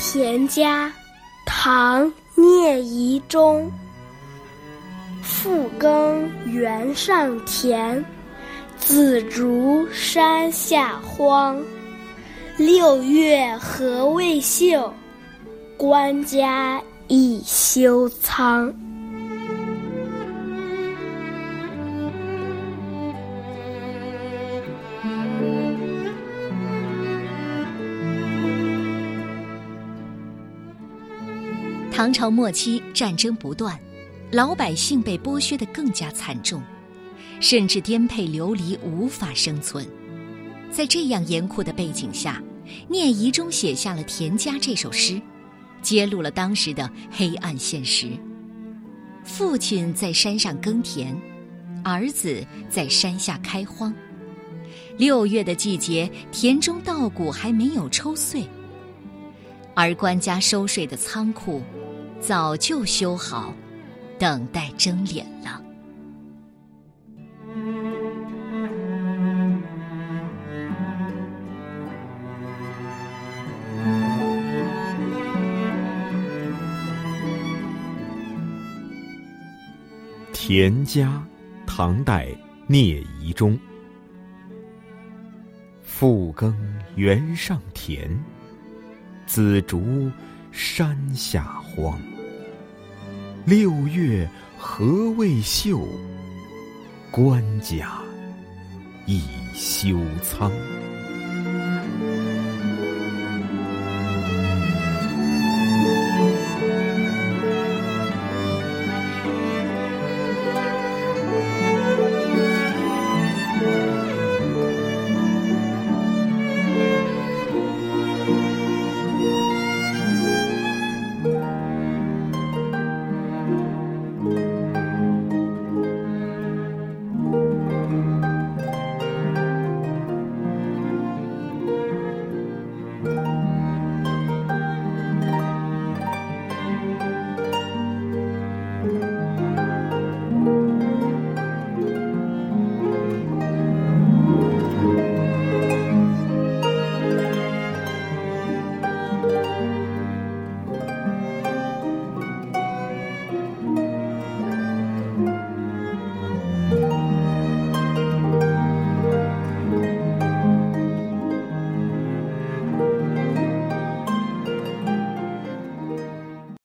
田家，唐·聂夷中。复耕原上田，紫竹山下荒。六月禾未秀，官家已修仓。唐朝末期，战争不断，老百姓被剥削的更加惨重，甚至颠沛流离，无法生存。在这样严酷的背景下，聂夷中写下了《田家》这首诗，揭露了当时的黑暗现实。父亲在山上耕田，儿子在山下开荒。六月的季节，田中稻谷还没有抽穗，而官家收税的仓库。早就修好，等待蒸脸了。田家，唐代聂夷中。复耕原上田，紫竹山下荒。六月禾未秀，官家已修仓。